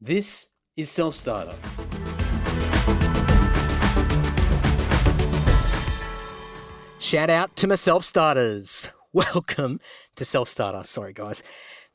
This is Self Starter. Shout out to my self starters. Welcome to Self Starter. Sorry, guys.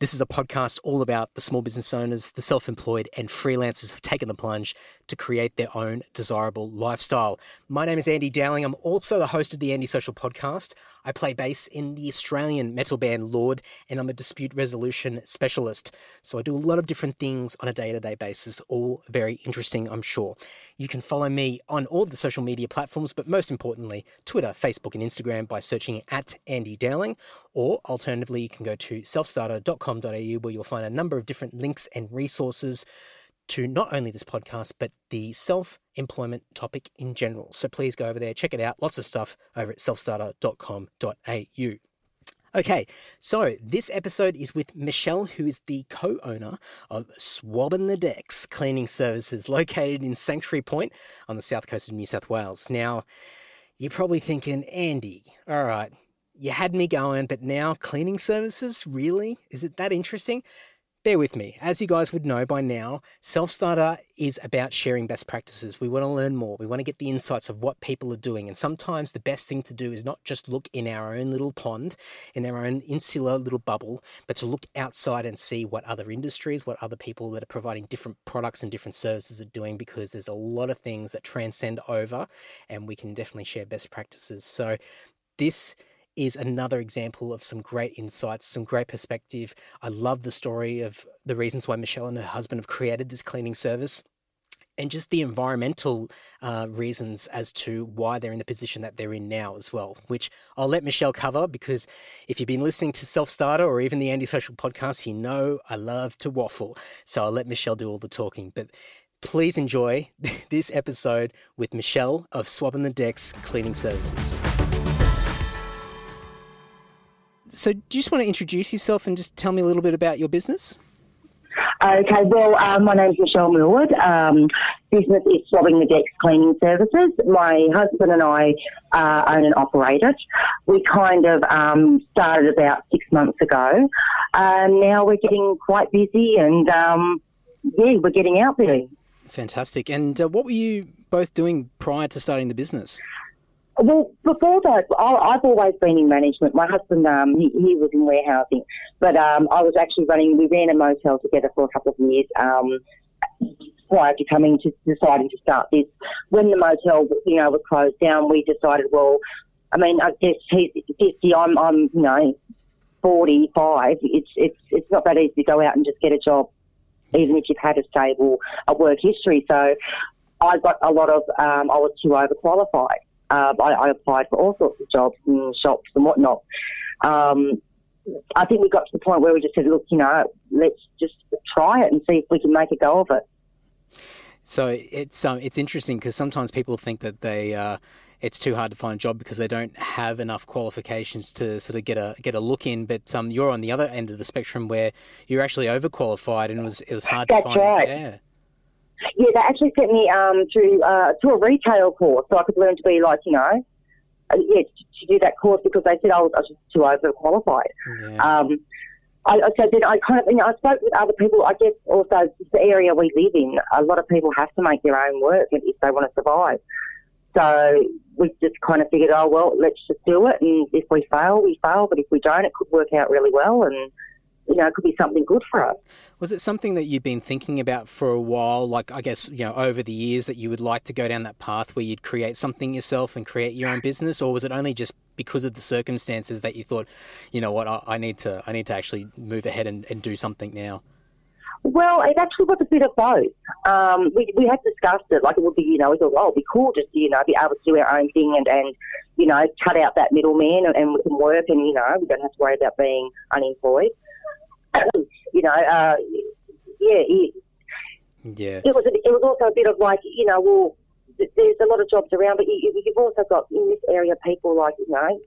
This is a podcast all about the small business owners, the self employed, and freelancers who've taken the plunge to create their own desirable lifestyle. My name is Andy Dowling. I'm also the host of the Andy Social Podcast. I play bass in the Australian metal band Lord, and I'm a dispute resolution specialist. So I do a lot of different things on a day to day basis, all very interesting, I'm sure. You can follow me on all the social media platforms, but most importantly, Twitter, Facebook, and Instagram by searching at Andy Dowling, or alternatively, you can go to selfstarter.com.au where you'll find a number of different links and resources to not only this podcast, but the self employment topic in general. So please go over there, check it out. Lots of stuff over at selfstarter.com.au. Okay, so this episode is with Michelle, who is the co owner of Swabbing the Decks Cleaning Services, located in Sanctuary Point on the south coast of New South Wales. Now, you're probably thinking, Andy, all right, you had me going, but now cleaning services? Really? Is it that interesting? Bear with me. As you guys would know by now, Self Starter is about sharing best practices. We want to learn more. We want to get the insights of what people are doing. And sometimes the best thing to do is not just look in our own little pond, in our own insular little bubble, but to look outside and see what other industries, what other people that are providing different products and different services are doing, because there's a lot of things that transcend over and we can definitely share best practices. So, this is another example of some great insights, some great perspective. I love the story of the reasons why Michelle and her husband have created this cleaning service and just the environmental uh, reasons as to why they're in the position that they're in now as well, which I'll let Michelle cover because if you've been listening to Self Starter or even the Andy Social podcast, you know I love to waffle. So I'll let Michelle do all the talking. But please enjoy this episode with Michelle of Swabbing the Decks Cleaning Services. So, do you just want to introduce yourself and just tell me a little bit about your business? Okay, well, uh, my name is Michelle Millwood. Um, business is Swabbing the Decks Cleaning Services. My husband and I uh, own and operate it. We kind of um, started about six months ago. and now we're getting quite busy and, um, yeah, we're getting out there. Fantastic. And uh, what were you both doing prior to starting the business? Well, before that, I, have always been in management. My husband, um, he, he, was in warehousing, but um, I was actually running. We ran a motel together for a couple of years um, prior to coming to deciding to start this. When the motel, you know, was closed down, we decided, well, I mean, I guess he's fifty. I'm, I'm, you know, forty-five. It's it's it's not that easy to go out and just get a job, even if you've had a stable a work history. So I got a lot of. Um, I was too overqualified. Um, I, I, applied for all sorts of jobs and shops and whatnot. Um, I think we got to the point where we just said, look, you know, let's just try it and see if we can make a go of it. So it's um, it's interesting because sometimes people think that they uh, it's too hard to find a job because they don't have enough qualifications to sort of get a get a look in. But um, you're on the other end of the spectrum where you're actually overqualified and it was it was hard That's to find. Right. Yeah. Yeah, they actually sent me um, to uh, to a retail course so I could learn to be like, you know, uh, yeah, to, to, do that course because they said I was, I was just too overqualified. Yeah. Um, I, so then I kind of, you know, I spoke with other people. I guess also the area we live in, a lot of people have to make their own work if they want to survive. So we just kind of figured, oh well, let's just do it, and if we fail, we fail. But if we don't, it could work out really well, and you know, it could be something good for us. Was it something that you'd been thinking about for a while? Like, I guess, you know, over the years that you would like to go down that path where you'd create something yourself and create your own business? Or was it only just because of the circumstances that you thought, you know what, I, I need to, I need to actually move ahead and, and do something now? Well, it actually was a bit of both. Um, we, we had discussed it, like it would be, you know, we thought, oh, it'd be cool just to, you know, be able to do our own thing and, and you know, cut out that middleman and, and we can work and, you know, we don't have to worry about being unemployed. You know, uh, yeah, it, yeah. It was a, it was also a bit of like you know, well, there's a lot of jobs around, but you, you've also got in this area people like you know,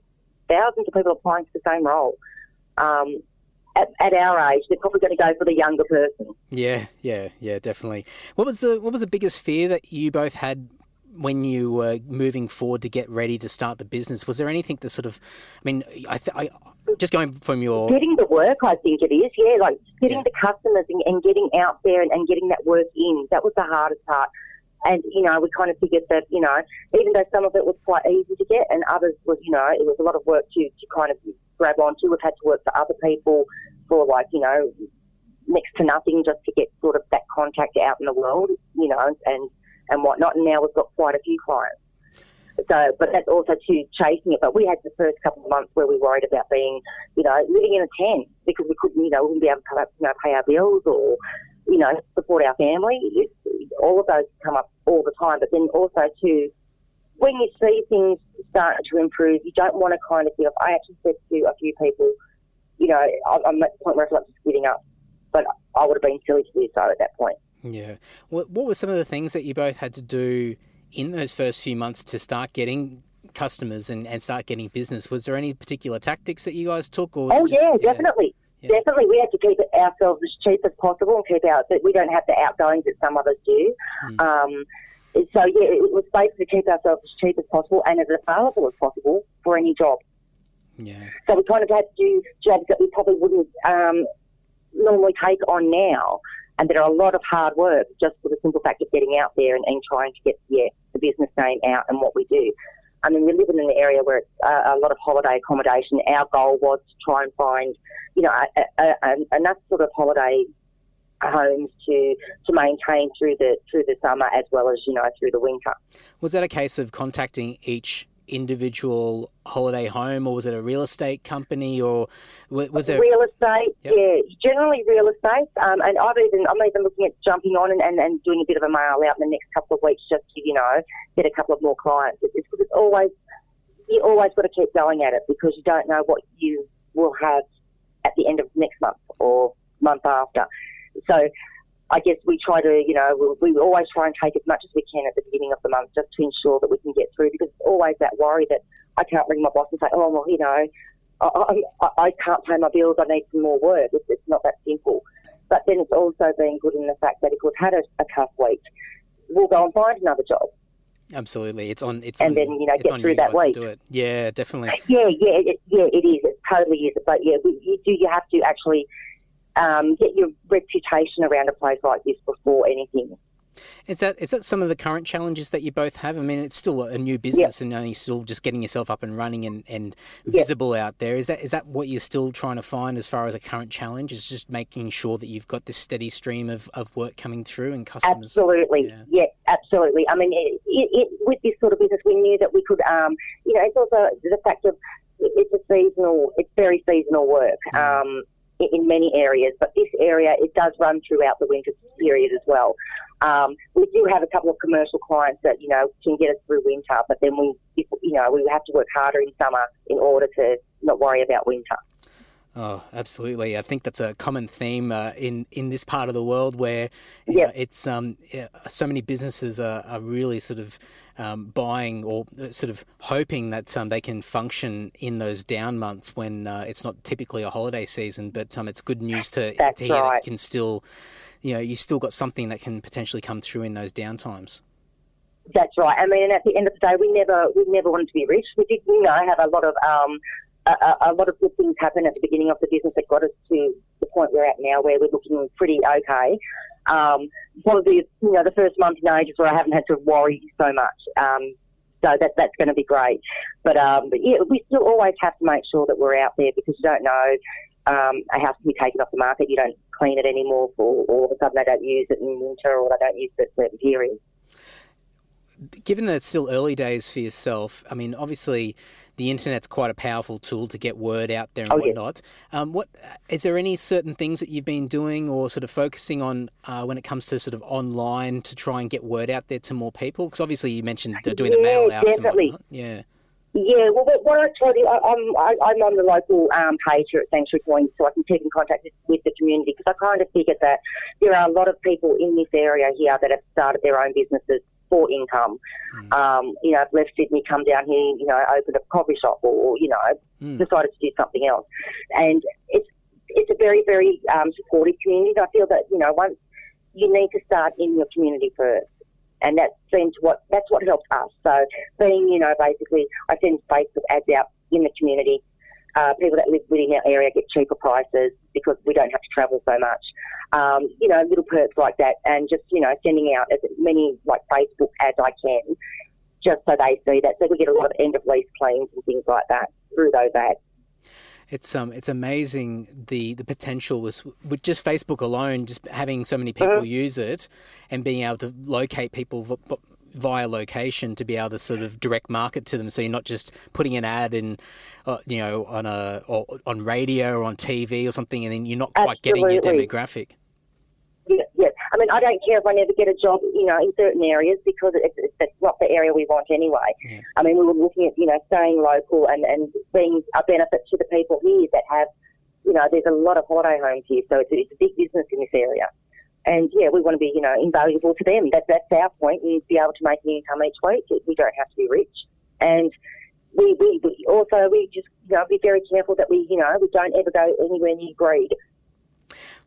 thousands of people applying for the same role. Um, at, at, our age, they're probably going to go for the younger person. Yeah, yeah, yeah, definitely. What was the what was the biggest fear that you both had when you were moving forward to get ready to start the business? Was there anything that sort of, I mean, I, th- I just going from your getting the work, I think it is. Yeah, like getting Yeah. the customers and, and getting out there and, and getting that work in. That was the hardest part. And you know, we kind of figured that you know, even though some of it was quite easy to get, and others was you know, it was a lot of work to to kind of grab onto. We've had to work for other people for like you know, next to nothing just to get sort of that contact out in the world, you know, and and whatnot. And now we've got quite a few clients. So, but that's also to chasing it. But we had the first couple of months where we worried about being, you know, living in a tent because we couldn't, you know, wouldn't be able to you know, pay our bills or, you know, support our family. All of those come up all the time. But then also to, when you see things starting to improve, you don't want to kind of give up. I actually said to a few people, you know, I'm at the point where I feel like just giving up. But I would have been silly to do so at that point. Yeah. What, what were some of the things that you both had to do in those first few months to start getting customers and, and start getting business? Was there any particular tactics that you guys took? Or Oh just- yeah, definitely. Yeah. Definitely, we had to keep it ourselves as cheap as possible and keep out that we don't have the outgoings that some others do. Mm. Um, so yeah, it was basically keep ourselves as cheap as possible and as available as possible for any job. Yeah. So we kind of had to do jobs that we probably wouldn't um, normally take on now, and there are a lot of hard work just for the simple fact of getting out there and, and trying to get yeah the business name out and what we do. I mean, we live in an area where it's uh, a lot of holiday accommodation. Our goal was to try and find, you know, a, a, a, enough sort of holiday homes to to maintain through the through the summer as well as you know through the winter. Was that a case of contacting each individual holiday home, or was it a real estate company, or was there? real estate, Yep. yeah, generally real estate. Um, and I've even I'm even looking at jumping on and, and, and doing a bit of a mail out in the next couple of weeks just to you know get a couple of more clients. It's, it's, it's always you always got to keep going at it because you don't know what you will have at the end of next month or month after. So. I guess we try to, you know, we, we always try and take as much as we can at the beginning of the month just to ensure that we can get through because it's always that worry that I can't ring my boss and say, oh, well, you know, I, I, I can't pay my bills. I need some more work. It's, it's not that simple. But then it's also being good in the fact that if we've had a, a tough week, we'll go and find another job. Absolutely, it's on. It's And on, then, you know, get through that week. Do it. Yeah, definitely. Yeah, yeah, it, yeah, it is. It totally is. But yeah, we, you do. You have to actually um, get your reputation around a place like this before anything. Is that is that some of the current challenges that you both have? I mean, it's still a new business, and you're still just getting yourself up and running and, and visible out there. Is that is that what you're still trying to find as far as a current challenge? Is just making sure that you've got this steady stream of, of work coming through and customers. Absolutely, Yeah. yeah. absolutely. I mean, it, it, it, with this sort of business, we knew that we could, um, you know, it's also the fact of it's a seasonal, it's very seasonal work Mm. um, in, many areas, but this area it does run throughout the winter period as well. Um, we do have a couple of commercial clients that you know can get us through winter, but then we, if, you know, we have to work harder in summer in order to not worry about winter. Oh, absolutely. I think that's a common theme uh, in in this part of the world where Yeah. know, it's um so many businesses are, are really sort of um, buying or uh, sort of hoping that um, they can function in those down months when uh, it's not typically a holiday season. But um, it's good news to That's to hear that right. you can still, you know, you still got something that can potentially come through in those down times. That's right. I mean, at the end of the day, we never we never wanted to be rich. We did, you know, have a lot of um, a, a- lot of good things happen at the beginning of the business that got us to the point we're at now, where we're looking pretty okay. Um, probably, you know, the first month in ages where I haven't had to worry so much. Um, so that that's going to be great. But um, but yeah, we still always have to make sure that we're out there because you don't know. Um, a house can be taken off the market. You don't clean it anymore, or all of a sudden they don't use it in winter, or they don't use it at certain periods. Given that it's still early days for yourself, I mean, obviously the internet's quite a powerful tool to get word out there and Oh, yes. whatnot. Um, what is there any certain things that you've been doing or sort of focusing on uh, when it comes to sort of online to try and get word out there to more people? Because obviously you mentioned uh, doing the mail outs definitely. and whatnot. Yeah. Yeah, well, what, what I try to, I, I'm, I, I'm on the local um, page here at Sanctuary Point, so I can keep in contact with, with the community because I kind of figured that there are a lot of people in this area here that have started their own businesses for income. Mm. Um, you know, I've left Sydney, come down here, you know, opened a coffee shop or, you know, Mm. decided to do something else. And it's, it's a very, very um, supportive community. I feel that, you know, once you need to start in your community first. And that seems what that's what helped us. So being, you know, basically I send Facebook ads out in the community. Uh, people that live within our area get cheaper prices because we don't have to travel so much. Um, you know, little perks like that, and just you know, sending out as many like Facebook ads I can, just so they see that. So we get a lot of end of lease claims and things like that through those ads. It's um it's amazing the the potential was with just Facebook alone, just having so many people mm-hmm. use it and being able to locate people via location to be able to sort of direct market to them. So you're not just putting an ad in, uh, you know, on a or on radio or on TV or something, and then you're not quite Absolutely. getting your demographic. Yeah, yeah, I mean, I don't care if I never get a job, you know, in certain areas because it's, it's not the area we want anyway. Yeah. I mean, we were looking at, you know, staying local and, and being a benefit to the people here that have, you know, there's a lot of holiday homes here, so it's, it's a big business in this area. And yeah, we want to be, you know, invaluable to them. That, that's our point and be able to make an income each week. We don't have to be rich. And we, we, we also, we just, you know, be very careful that we, you know, we don't ever go anywhere near greed.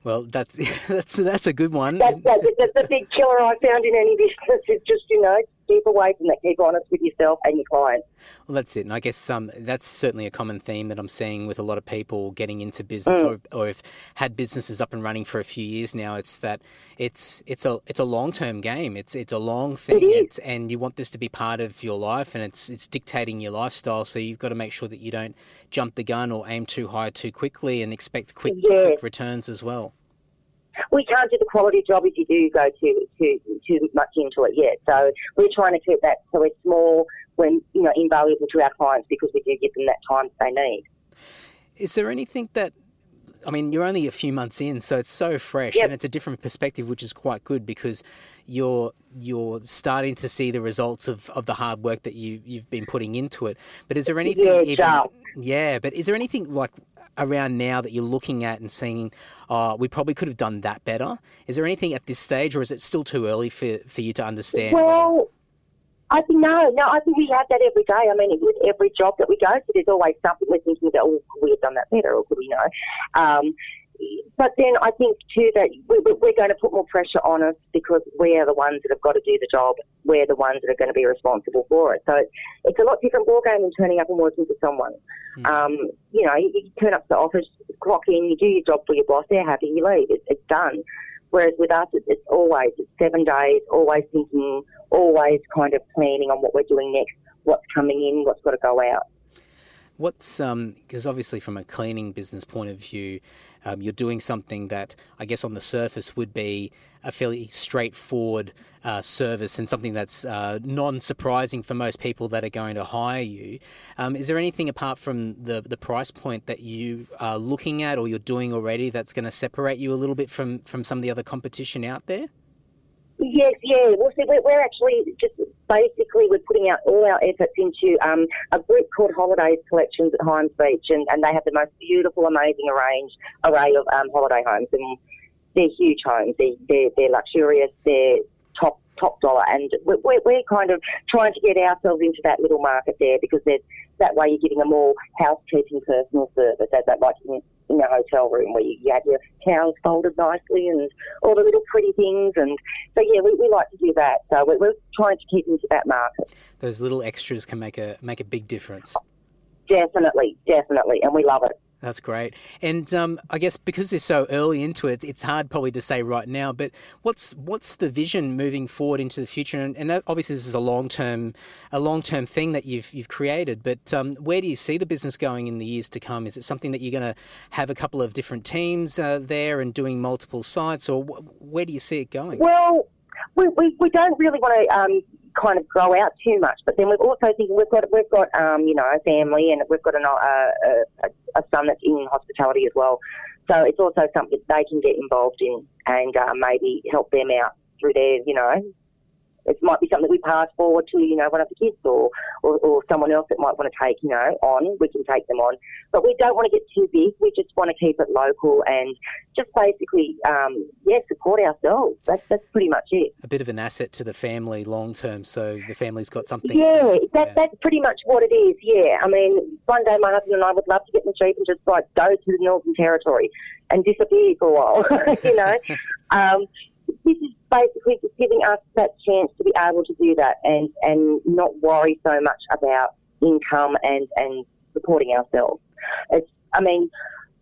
Well, that's that's that's a good one. That's, that's, that's the big killer I found in any business. Is just you know keep away from that. Keep honest with yourself and your clients. Well, that's it. And I guess um, that's certainly a common theme that I'm seeing with a lot of people getting into business mm. or, or have had businesses up and running for a few years now. It's that it's it's a it's a long term game. It's it's a long thing, it's, and you want this to be part of your life, and it's it's dictating your lifestyle. So you've got to make sure that you don't jump the gun or aim too high too quickly, and expect quick, quick returns as well we can't do the quality job if you do go too too too much into it yet. So we're trying to keep that so we're small, when you know invaluable to our clients because we do give them that time they need. Is there anything that I mean, you're only a few months in, so it's so fresh, yep. and it's a different perspective, which is quite good because you're you're starting to see the results of, of the hard work that you you've been putting into it. But is there anything? Yeah, even, yeah. But is there anything like around now that you're looking at and seeing, oh, we probably could have done that better? Is there anything at this stage, or is it still too early for, for you to understand? Well, I think no, no. I think we have that every day. I mean, with every job that we go to, there's always something we're thinking about. Oh, could we have done that better, or could we know? Um, but then I think too that we're going to put more pressure on us because we are the ones that have got to do the job. We're the ones that are going to be responsible for it. So it's a lot different ballgame than turning up and working for someone. Mm. Um, you know, you, you, turn up to the office, clock in, you do your job for your boss. They're happy, you leave. It, it's done. Whereas with us, it's, it's always it's seven days, always thinking, always kind of planning on what we're doing next, what's coming in, what's got to go out. What's um because obviously from a cleaning business point of view, um, you're doing something that I guess on the surface would be a fairly straightforward uh, service and something that's uh, non-surprising for most people that are going to hire you. Um, is there anything apart from the the price point that you are looking at or you're doing already that's going to separate you a little bit from from some of the other competition out there? Yes, yeah. Well, see, we're, actually just basically we're putting out all our efforts into um, a group called Holidays Collections at Hyams Beach, and, and they have the most beautiful, amazing arrange array of um, holiday homes, and they're huge homes. They, they're, they're luxurious. They're top top dollar, and we're, we're kind of trying to get ourselves into that little market there because there's that way you're getting a more housekeeping personal service, as that like in, a hotel room where you, you have your towels folded nicely and all the little pretty things. And so, yeah, we, we like to do that. So we're, we're trying to keep into that market. Those little extras can make a make a big difference. Definitely, definitely, and we love it. That's great. And um, I guess because they're so early into it, it's hard probably to say right now. But what's what's the vision moving forward into the future? And, and obviously, this is a long term a long term thing that you've you've created. But um, where do you see the business going in the years to come? Is it something that you're going to have a couple of different teams uh, there and doing multiple sites, or where do you see it going? Well, we, we, we don't really want to um, kind of grow out too much. But then we've also thinking we've got we've got um, you know a family and we've got an, uh, a, a son that's in hospitality as well. So it's also something they can get involved in and uh, maybe help them out through their you know it might be something we pass forward to, you know, one of the kids or, or, or, someone else that might want to take, you know, on. We can take them on. But we don't want to get too big. We just want to keep it local and just basically, um, yeah, support ourselves. That's, that's pretty much it. A bit of an asset to the family long term, so the family's got something. Yeah, to, that, yeah. that's pretty much what it is, yeah. I mean, one day my husband and I would love to get in the Jeep and just like go to the Northern Territory and disappear for a while, you know. um, this is basically just giving us that chance to be able to do that and, and not worry so much about income and, and supporting ourselves. It's, I mean,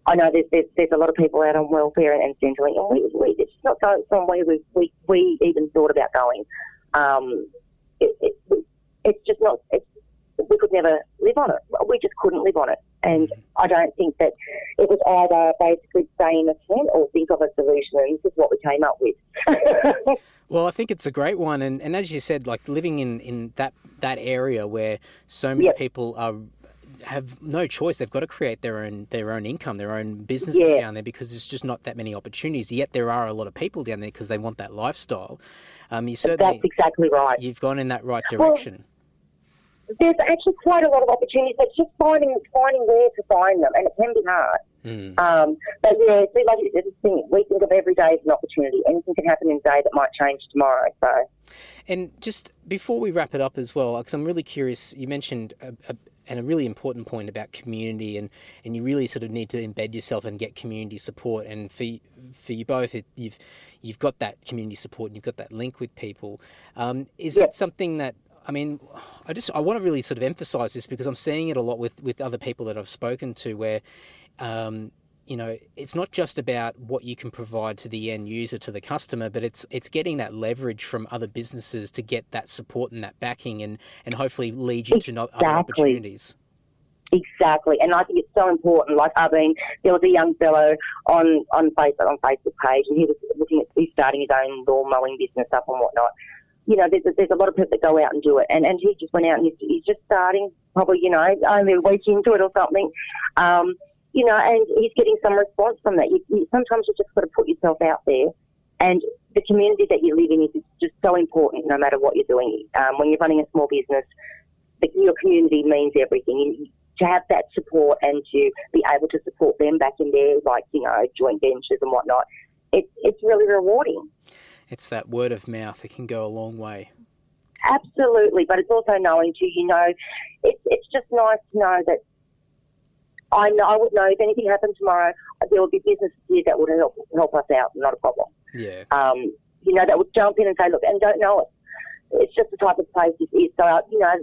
I know there's, there's, there's a lot of people out on welfare and, and Centrelink, and we, we, it's not going somewhere we, we, we even thought about going. Um, it, it, it's just not, it's, we could never live on it. We just couldn't live on it. And I don't think that it was either basically stay in the tent or think of a solution. And this is what we came up with. well, I think it's a great one. And, and as you said, like living in, in that, that area where so many yep. people are have no choice. They've got to create their own their own income, their own businesses yeah. down there because there's just not that many opportunities. Yet there are a lot of people down there because they want that lifestyle. Um, you certainly that's exactly right. You've gone in that right direction. Well, there's actually quite a lot of opportunities. It's just finding finding where to find them, and it can be hard. Mm. Um, but yeah, see, like this thing, we think of every day as an opportunity. Anything can happen in a day that might change tomorrow. So. And just before we wrap it up as well, because I'm really curious, you mentioned a, a, and a really important point about community and, and you really sort of need to embed yourself and get community support and for for you both it, you've you've got that community support and you've got that link with people um, is that something that I mean, I just I want to really sort of emphasize this because I'm seeing it a lot with, with other people that I've spoken to, where um, you know, it's not just about what you can provide to the end user, to the customer, but it's it's getting that leverage from other businesses to get that support and that backing, and and hopefully lead you exactly. to other opportunities. Exactly, and I think it's so important. Like I mean, there was a young fellow on on Facebook on Facebook page, and he was looking at he's starting his own lawn mowing business up and whatnot. You know, there's there's a lot of people that go out and do it, and and he just went out and he's, he's just starting, probably you know only a week into it or something. Um, you know, and he's getting some response from that. You, you, sometimes you just got to put yourself out there, and the community that you live in is just so important, no matter what you're doing. Um, when you're running a small business, your community means everything. You, to have that support and to be able to support them back in their, like you know, joint ventures and whatnot, it's it's really rewarding. It's that word of mouth. It can go a long way. Absolutely, but it's also knowing too. You know, it's it's just nice to know that I know I would know if anything happened tomorrow, there would be businesses here that would help help us out, not a problem. Yeah. Um, you know, that would jump in and say, look, and don't know it. It's just the type of place it is. So, uh, you know,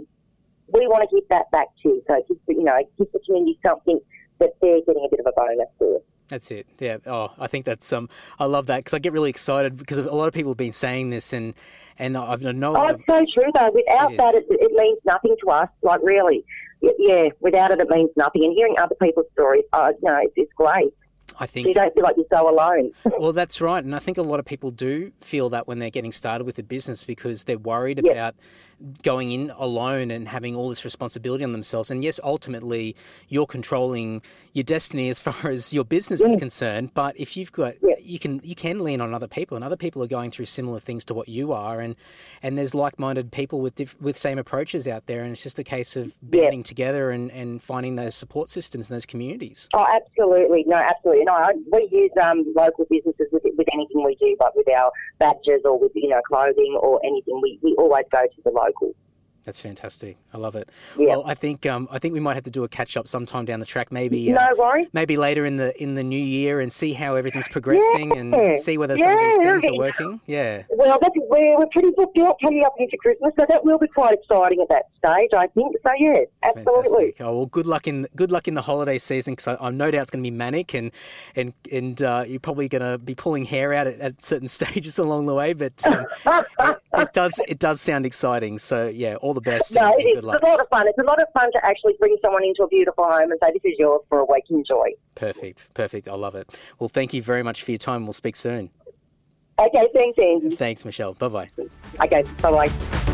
we want to give that back too. So, just, you know, give the community something that they're getting a bit of a bonus for. That's it. Yeah. Oh, I think that's um. I love that because I get really excited because a lot of people have been saying this and and I've no. Oh, it's so true though. Without it that, it, it, means nothing to us. Like really, yeah. Without it, it means nothing. And hearing other people's stories, oh no, it's, it's great. I think so you don't feel like you're so alone. well, that's right, and I think a lot of people do feel that when they're getting started with a business because they're worried yep. about going in alone and having all this responsibility on themselves. And yes, ultimately, you're controlling your destiny as far as your business is concerned. But if you've got, you can you can lean on other people, and other people are going through similar things to what you are, and and there's like-minded people with diff- with same approaches out there, and it's just a case of banding together and, and finding those support systems and those communities. Oh, absolutely, no, absolutely, no. I, we use um, local businesses with with anything we do, but with our badges or with you know clothing or anything, we, we always go to the local. That's fantastic. I love it. Yeah. Well, I think um, I think we might have to do a catch up sometime down the track, maybe. Uh, no worries. Maybe later in the in the new year, and see how everything's progressing, yeah. and see whether some of these things are working. Yeah. Well, that's, we're we're pretty booked out coming up into Christmas, so that will be quite exciting at that stage. I think so. Yeah, absolutely. Fantastic. Oh well, good luck in good luck in the holiday season because I'm no doubt it's going to be manic, and and and uh, you're probably going to be pulling hair out at, at, certain stages along the way. But um, it, it, does it does sound exciting. So yeah, all the best. No, it's a lot of fun. It's a lot of fun to actually bring someone into a beautiful home and say, this is yours for a week. Enjoy. Perfect. Perfect. I love it. Well, thank you very much for your time. We'll speak soon. Okay, thanks, Andy. Thanks, Michelle. Bye bye. Okay, bye bye.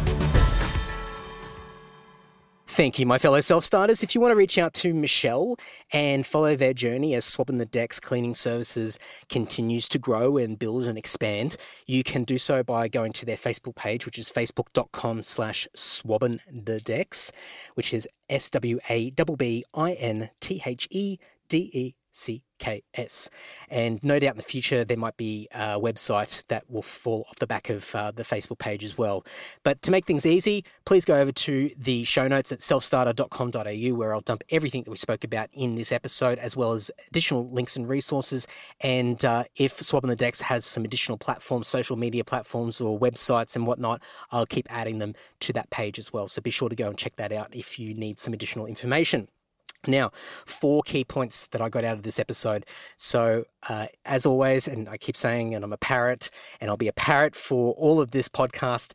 Thank you, my fellow self starters. If you want to reach out to Michelle and follow their journey as Swabbing the Decks Cleaning Services continues to grow and build and expand, you can do so by going to their Facebook page, which is facebook.com slash swabbing the decks, which is S W A B B I N T H E D E C KS. And no doubt in the future, there might be a website that will fall off the back of uh, the Facebook page as well. But to make things easy, please go over to the show notes at selfstarter.com.au where I'll dump everything that we spoke about in this episode, as well as additional links and resources. And uh, if Swabbing the Decks has some additional platforms, social media platforms, or websites and whatnot, I'll keep adding them to that page as well. So be sure to go and check that out if you need some additional information. Now, four key points that I got out of this episode. So, uh, as always, and I keep saying, and I'm a parrot, and I'll be a parrot for all of this podcast.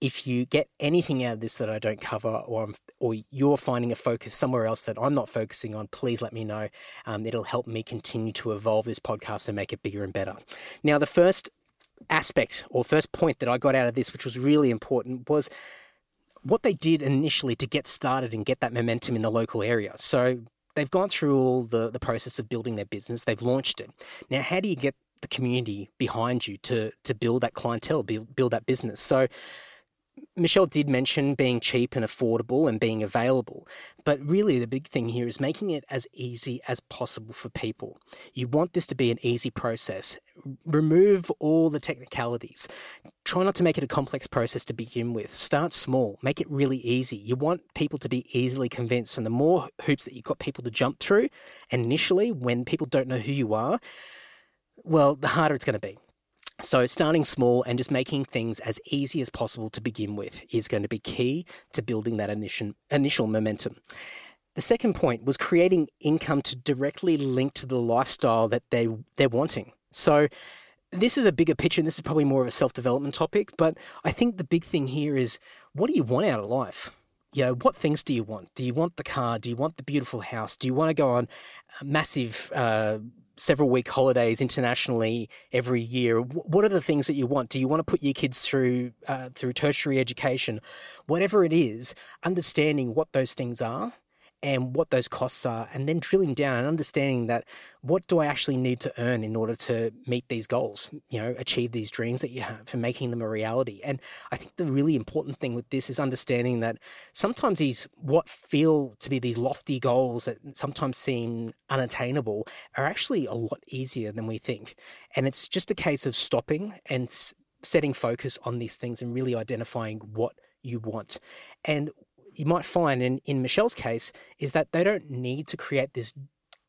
If you get anything out of this that I don't cover, or I'm, or you're finding a focus somewhere else that I'm not focusing on, please let me know. Um, it'll help me continue to evolve this podcast and make it bigger and better. Now, the first aspect or first point that I got out of this, which was really important, was what they did initially to get started and get that momentum in the local area. So they've gone through all the, the process of building their business, they've launched it. Now, how do you get the community behind you to to build that clientele, build, build that business? So Michelle did mention being cheap and affordable and being available, but really the big thing here is making it as easy as possible for people. You want this to be an easy process. Remove all the technicalities. Try not to make it a complex process to begin with. Start small, make it really easy. You want people to be easily convinced, and the more hoops that you've got people to jump through, initially when people don't know who you are, well, the harder it's going to be. So, starting small and just making things as easy as possible to begin with is going to be key to building that initial, initial momentum. The second point was creating income to directly link to the lifestyle that they, they're wanting. So, this is a bigger picture, and this is probably more of a self development topic, but I think the big thing here is what do you want out of life? You know, what things do you want? Do you want the car? Do you want the beautiful house? Do you want to go on massive uh, several week holidays internationally every year. What are the things that you want? Do you want to put your kids through uh, through tertiary education? Whatever it is, understanding what those things are and what those costs are, and then drilling down and understanding that what do I actually need to earn in order to meet these goals, you know, achieve these dreams that you have and making them a reality. And I think the really important thing with this is understanding that sometimes these what feel to be these lofty goals that sometimes seem unattainable are actually a lot easier than we think. And it's just a case of stopping and setting focus on these things and really identifying what you want. And you might find in, in Michelle's case is that they don't need to create this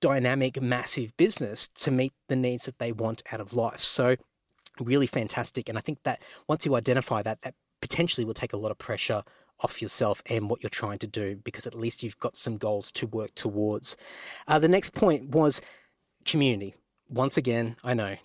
dynamic, massive business to meet the needs that they want out of life. So, really fantastic. And I think that once you identify that, that potentially will take a lot of pressure off yourself and what you're trying to do because at least you've got some goals to work towards. Uh, the next point was community. Once again, I know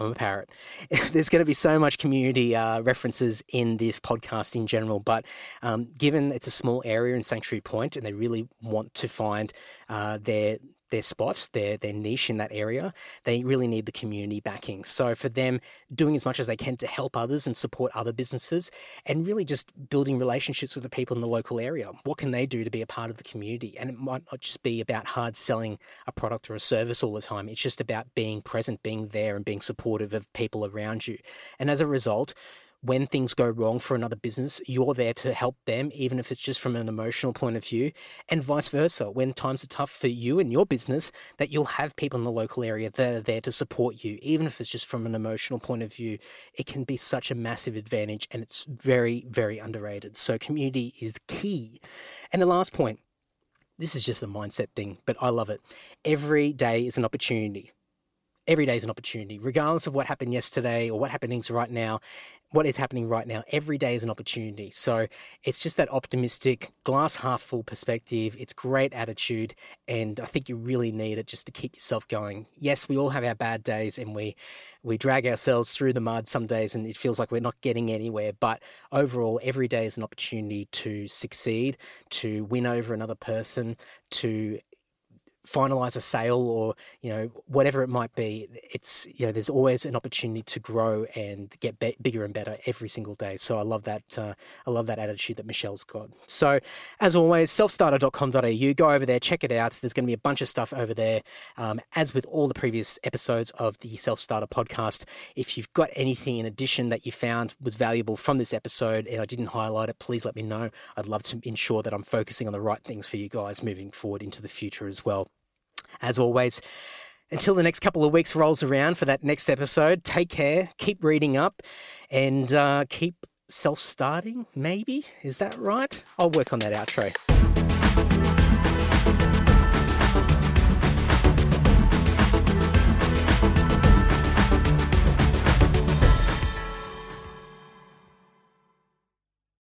I'm a parrot. There's going to be so much community uh, references in this podcast in general, but um, given it's a small area in Sanctuary Point and they really want to find uh, their their spot, their their niche in that area, they really need the community backing. So for them, doing as much as they can to help others and support other businesses, and really just building relationships with the people in the local area. What can they do to be a part of the community? And it might not just be about hard selling a product or a service all the time. It's just about being present, being there, and being supportive of people around you. And as a result, when things go wrong for another business, you're there to help them, even if it's just from an emotional point of view, and vice versa. When times are tough for you and your business, that you'll have people in the local area that are there to support you, even if it's just from an emotional point of view. It can be such a massive advantage, and it's very, very underrated. So, community is key. And the last point this is just a mindset thing, but I love it. Every day is an opportunity every day is an opportunity, regardless of what happened yesterday or what happens right now what is happening right now. Every day is an opportunity. So it's just that optimistic, glass half full perspective. It's great attitude. And I think you really need it just to keep yourself going. Yes, we all have our bad days and we, we drag ourselves through the mud some days and it feels like we're not getting anywhere. But overall, every day is an opportunity to succeed, to win over another person, to finalize a sale or you know whatever it might be it's you know there's always an opportunity to grow and get be- bigger and better every single day. So i love that uh, i love that attitude that michelle's got. So as always selfstarter.com.au go over there check it out. There's going to be a bunch of stuff over there um, as with all the previous episodes of the self-starter podcast. If you've got anything in addition that you found was valuable from this episode and i didn't highlight it please let me know. I'd love to ensure that i'm focusing on the right things for you guys moving forward into the future as well as always, until the next couple of weeks rolls around for that next episode, take care, keep reading up, and uh, keep self starting, maybe? Is that right? I'll work on that outro.